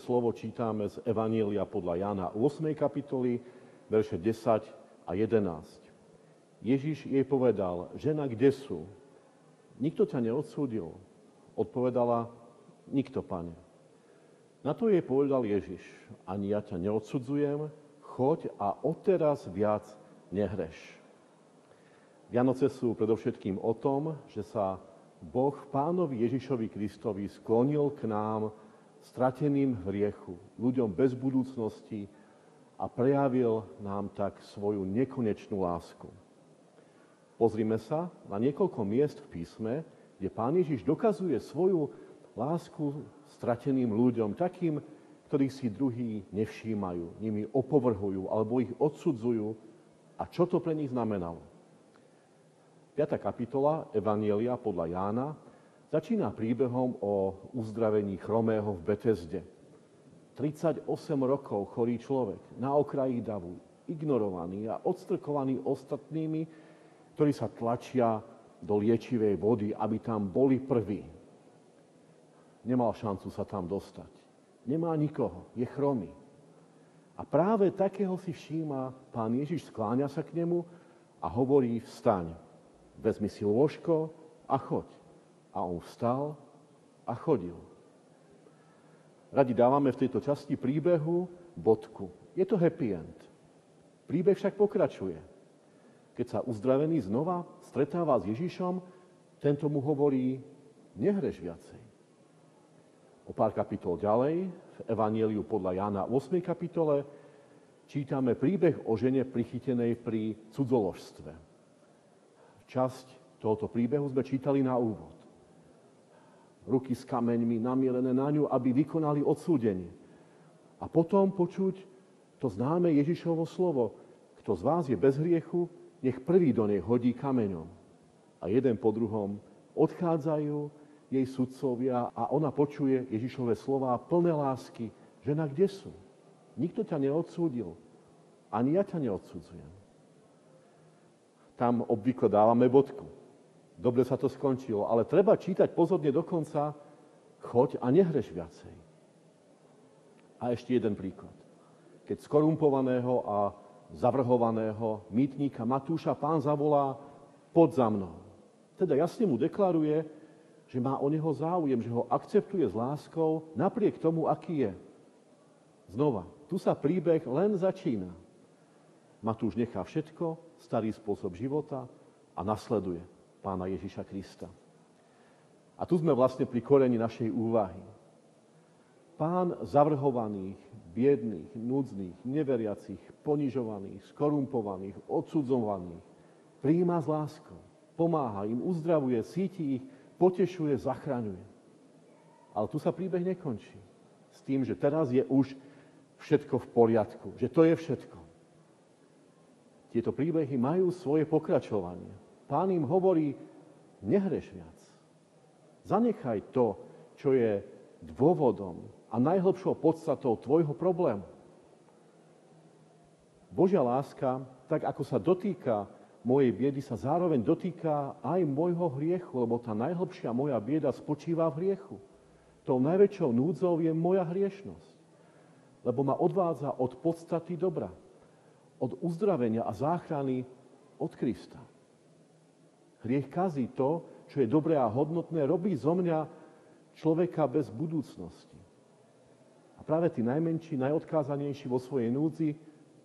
Slovo čítame z Evanielia podľa Jana 8. kapitoly, verše 10 a 11. Ježiš jej povedal, žena, kde sú? Nikto ťa neodsúdil. Odpovedala, nikto, pane. Na to jej povedal Ježiš, ani ja ťa neodsudzujem, choď a odteraz viac nehreš. Vianoce sú predovšetkým o tom, že sa Boh pánovi Ježišovi Kristovi sklonil k nám strateným hriechu, ľuďom bez budúcnosti a prejavil nám tak svoju nekonečnú lásku. Pozrime sa na niekoľko miest v písme, kde Pán Ježiš dokazuje svoju lásku strateným ľuďom, takým, ktorých si druhí nevšímajú, nimi opovrhujú alebo ich odsudzujú. A čo to pre nich znamenalo? 5. kapitola Evanielia podľa Jána Začína príbehom o uzdravení chromého v Betesde. 38 rokov chorý človek, na okraji davu, ignorovaný a odstrkovaný ostatnými, ktorí sa tlačia do liečivej vody, aby tam boli prví. Nemal šancu sa tam dostať. Nemá nikoho, je chromý. A práve takého si všíma pán Ježiš, skláňa sa k nemu a hovorí, vstaň, vezmi si lôžko a choď. A on vstal a chodil. Radi dávame v tejto časti príbehu bodku. Je to happy end. Príbeh však pokračuje. Keď sa uzdravený znova stretáva s Ježišom, tento mu hovorí, nehreš viacej. O pár kapitol ďalej, v Evangeliu podľa Jána 8. kapitole, čítame príbeh o žene prichytenej pri cudzoložstve. Časť tohoto príbehu sme čítali na úvod ruky s kameňmi namielené na ňu, aby vykonali odsúdenie. A potom počuť to známe Ježišovo slovo. Kto z vás je bez hriechu, nech prvý do nej hodí kameňom. A jeden po druhom odchádzajú jej sudcovia a ona počuje Ježišové slova plné lásky. Žena, kde sú? Nikto ťa neodsúdil. Ani ja ťa neodsudzujem. Tam obvykle dávame bodku dobre sa to skončilo. Ale treba čítať pozorne dokonca, choď a nehreš viacej. A ešte jeden príklad. Keď skorumpovaného a zavrhovaného mýtníka Matúša pán zavolá, pod za mnou. Teda jasne mu deklaruje, že má o neho záujem, že ho akceptuje s láskou napriek tomu, aký je. Znova, tu sa príbeh len začína. Matúš nechá všetko, starý spôsob života a nasleduje pána Ježiša Krista. A tu sme vlastne pri koreni našej úvahy. Pán zavrhovaných, biedných, núdznych, neveriacich, ponižovaných, skorumpovaných, odsudzovaných príjima s láskou, pomáha im, uzdravuje, síti ich, potešuje, zachraňuje. Ale tu sa príbeh nekončí. S tým, že teraz je už všetko v poriadku, že to je všetko. Tieto príbehy majú svoje pokračovanie. Pán im hovorí, nehreš viac. Zanechaj to, čo je dôvodom a najhlbšou podstatou tvojho problému. Božia láska, tak ako sa dotýka mojej biedy, sa zároveň dotýka aj môjho hriechu, lebo tá najhlbšia moja bieda spočíva v hriechu. Tou najväčšou núdzou je moja hriešnosť, lebo ma odvádza od podstaty dobra, od uzdravenia a záchrany od Krista. Hriech kazí to, čo je dobré a hodnotné, robí zo mňa človeka bez budúcnosti. A práve tí najmenší, najodkázanejší vo svojej núdzi,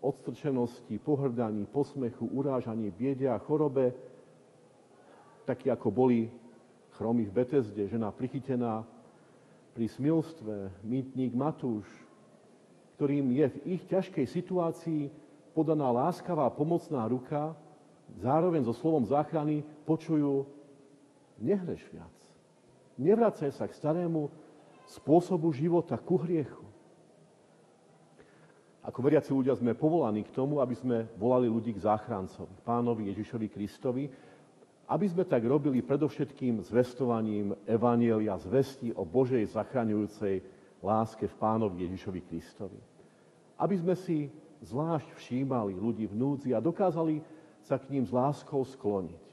odstrčenosti, pohrdaní, posmechu, urážaní, biede a chorobe, takí ako boli chromy v Betesde, žena prichytená pri smilstve, mýtnik Matúš, ktorým je v ich ťažkej situácii podaná láskavá pomocná ruka, zároveň so slovom záchrany počujú, nehreš viac. Nevracaj sa k starému spôsobu života, ku hriechu. Ako veriaci ľudia sme povolaní k tomu, aby sme volali ľudí k záchrancovi, pánovi Ježišovi Kristovi, aby sme tak robili predovšetkým zvestovaním Evanielia, zvesti o Božej zachraňujúcej láske v pánovi Ježišovi Kristovi. Aby sme si zvlášť všímali ľudí v núdzi a dokázali sa k ním s láskou skloniť.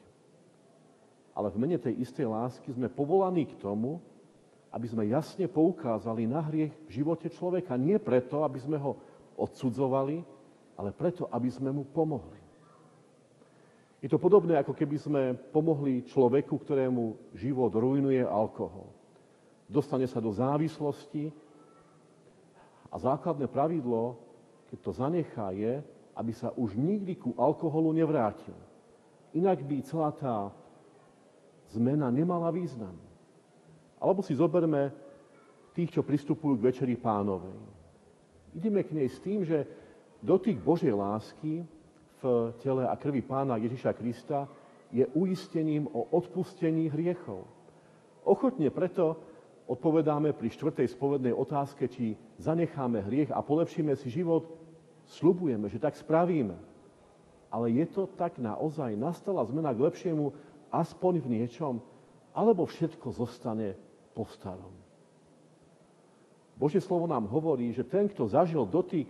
Ale v mene tej istej lásky sme povolaní k tomu, aby sme jasne poukázali na hriech v živote človeka. Nie preto, aby sme ho odsudzovali, ale preto, aby sme mu pomohli. Je to podobné, ako keby sme pomohli človeku, ktorému život rujnuje alkohol. Dostane sa do závislosti a základné pravidlo, keď to zanechá, je, aby sa už nikdy ku alkoholu nevrátil. Inak by celá tá zmena nemala význam. Alebo si zoberme tých, čo pristupujú k Večeri pánovej. Ideme k nej s tým, že dotyk Božej lásky v tele a krvi pána Ježiša Krista je uistením o odpustení hriechov. Ochotne preto odpovedáme pri štvrtej spovednej otázke, či zanecháme hriech a polepšíme si život, slubujeme, že tak spravíme. Ale je to tak naozaj? Nastala zmena k lepšiemu aspoň v niečom? Alebo všetko zostane po starom. Božie slovo nám hovorí, že ten, kto zažil dotyk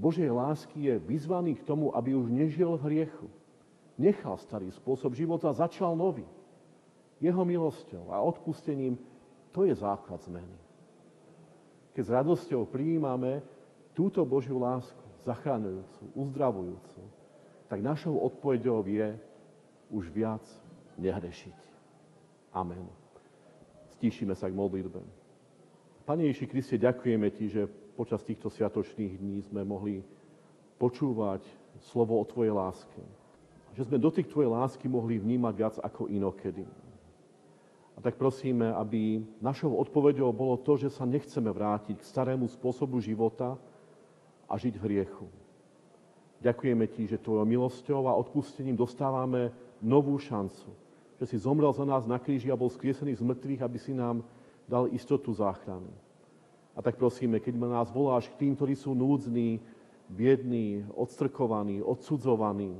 Božej lásky, je vyzvaný k tomu, aby už nežil v hriechu. Nechal starý spôsob života začal nový. Jeho milosťou a odpustením to je základ zmeny. Keď s radosťou prijímame túto Božiu lásku, zachraňujúcu, uzdravujúcu, tak našou odpovedou je už viac nehrešiť. Amen. Stíšime sa k modlitbe. Pane Ježi Kriste, ďakujeme Ti, že počas týchto sviatočných dní sme mohli počúvať slovo o Tvojej láske. Že sme dotyk Tvojej lásky mohli vnímať viac ako inokedy. A tak prosíme, aby našou odpoveďou bolo to, že sa nechceme vrátiť k starému spôsobu života a žiť v hriechu. Ďakujeme Ti, že Tvojou milosťou a odpustením dostávame novú šancu že si zomrel za nás na kríži a bol skriesený z mŕtvych, aby si nám dal istotu záchrany. A tak prosíme, keď ma nás voláš k tým, ktorí sú núdzní, biední, odstrkovaní, odsudzovaní,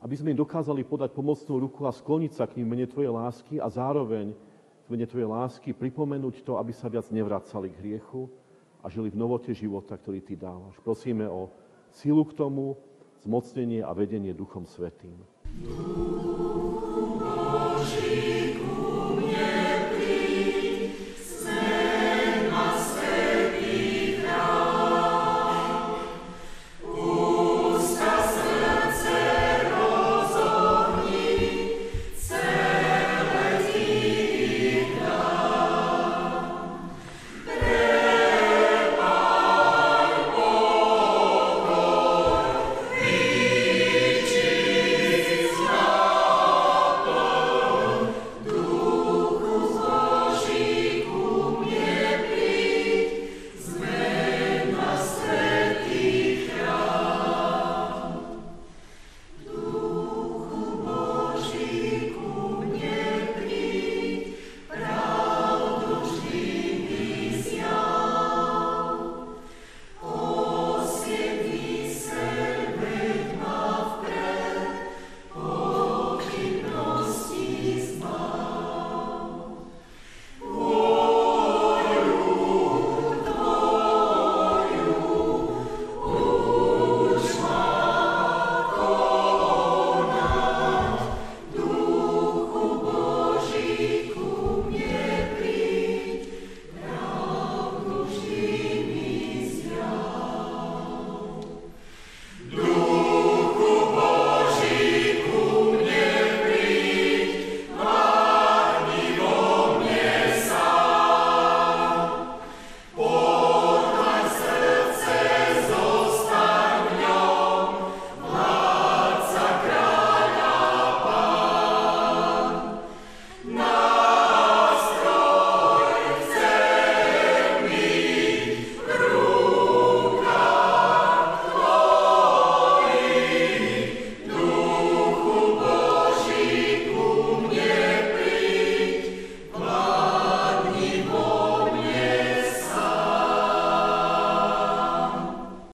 aby sme im dokázali podať pomocnú ruku a skloniť sa k ním mene Tvojej lásky a zároveň v mene Tvojej lásky pripomenúť to, aby sa viac nevracali k hriechu a žili v novote života, ktorý Ty dávaš. Prosíme o silu k tomu, zmocnenie a vedenie Duchom Svetým.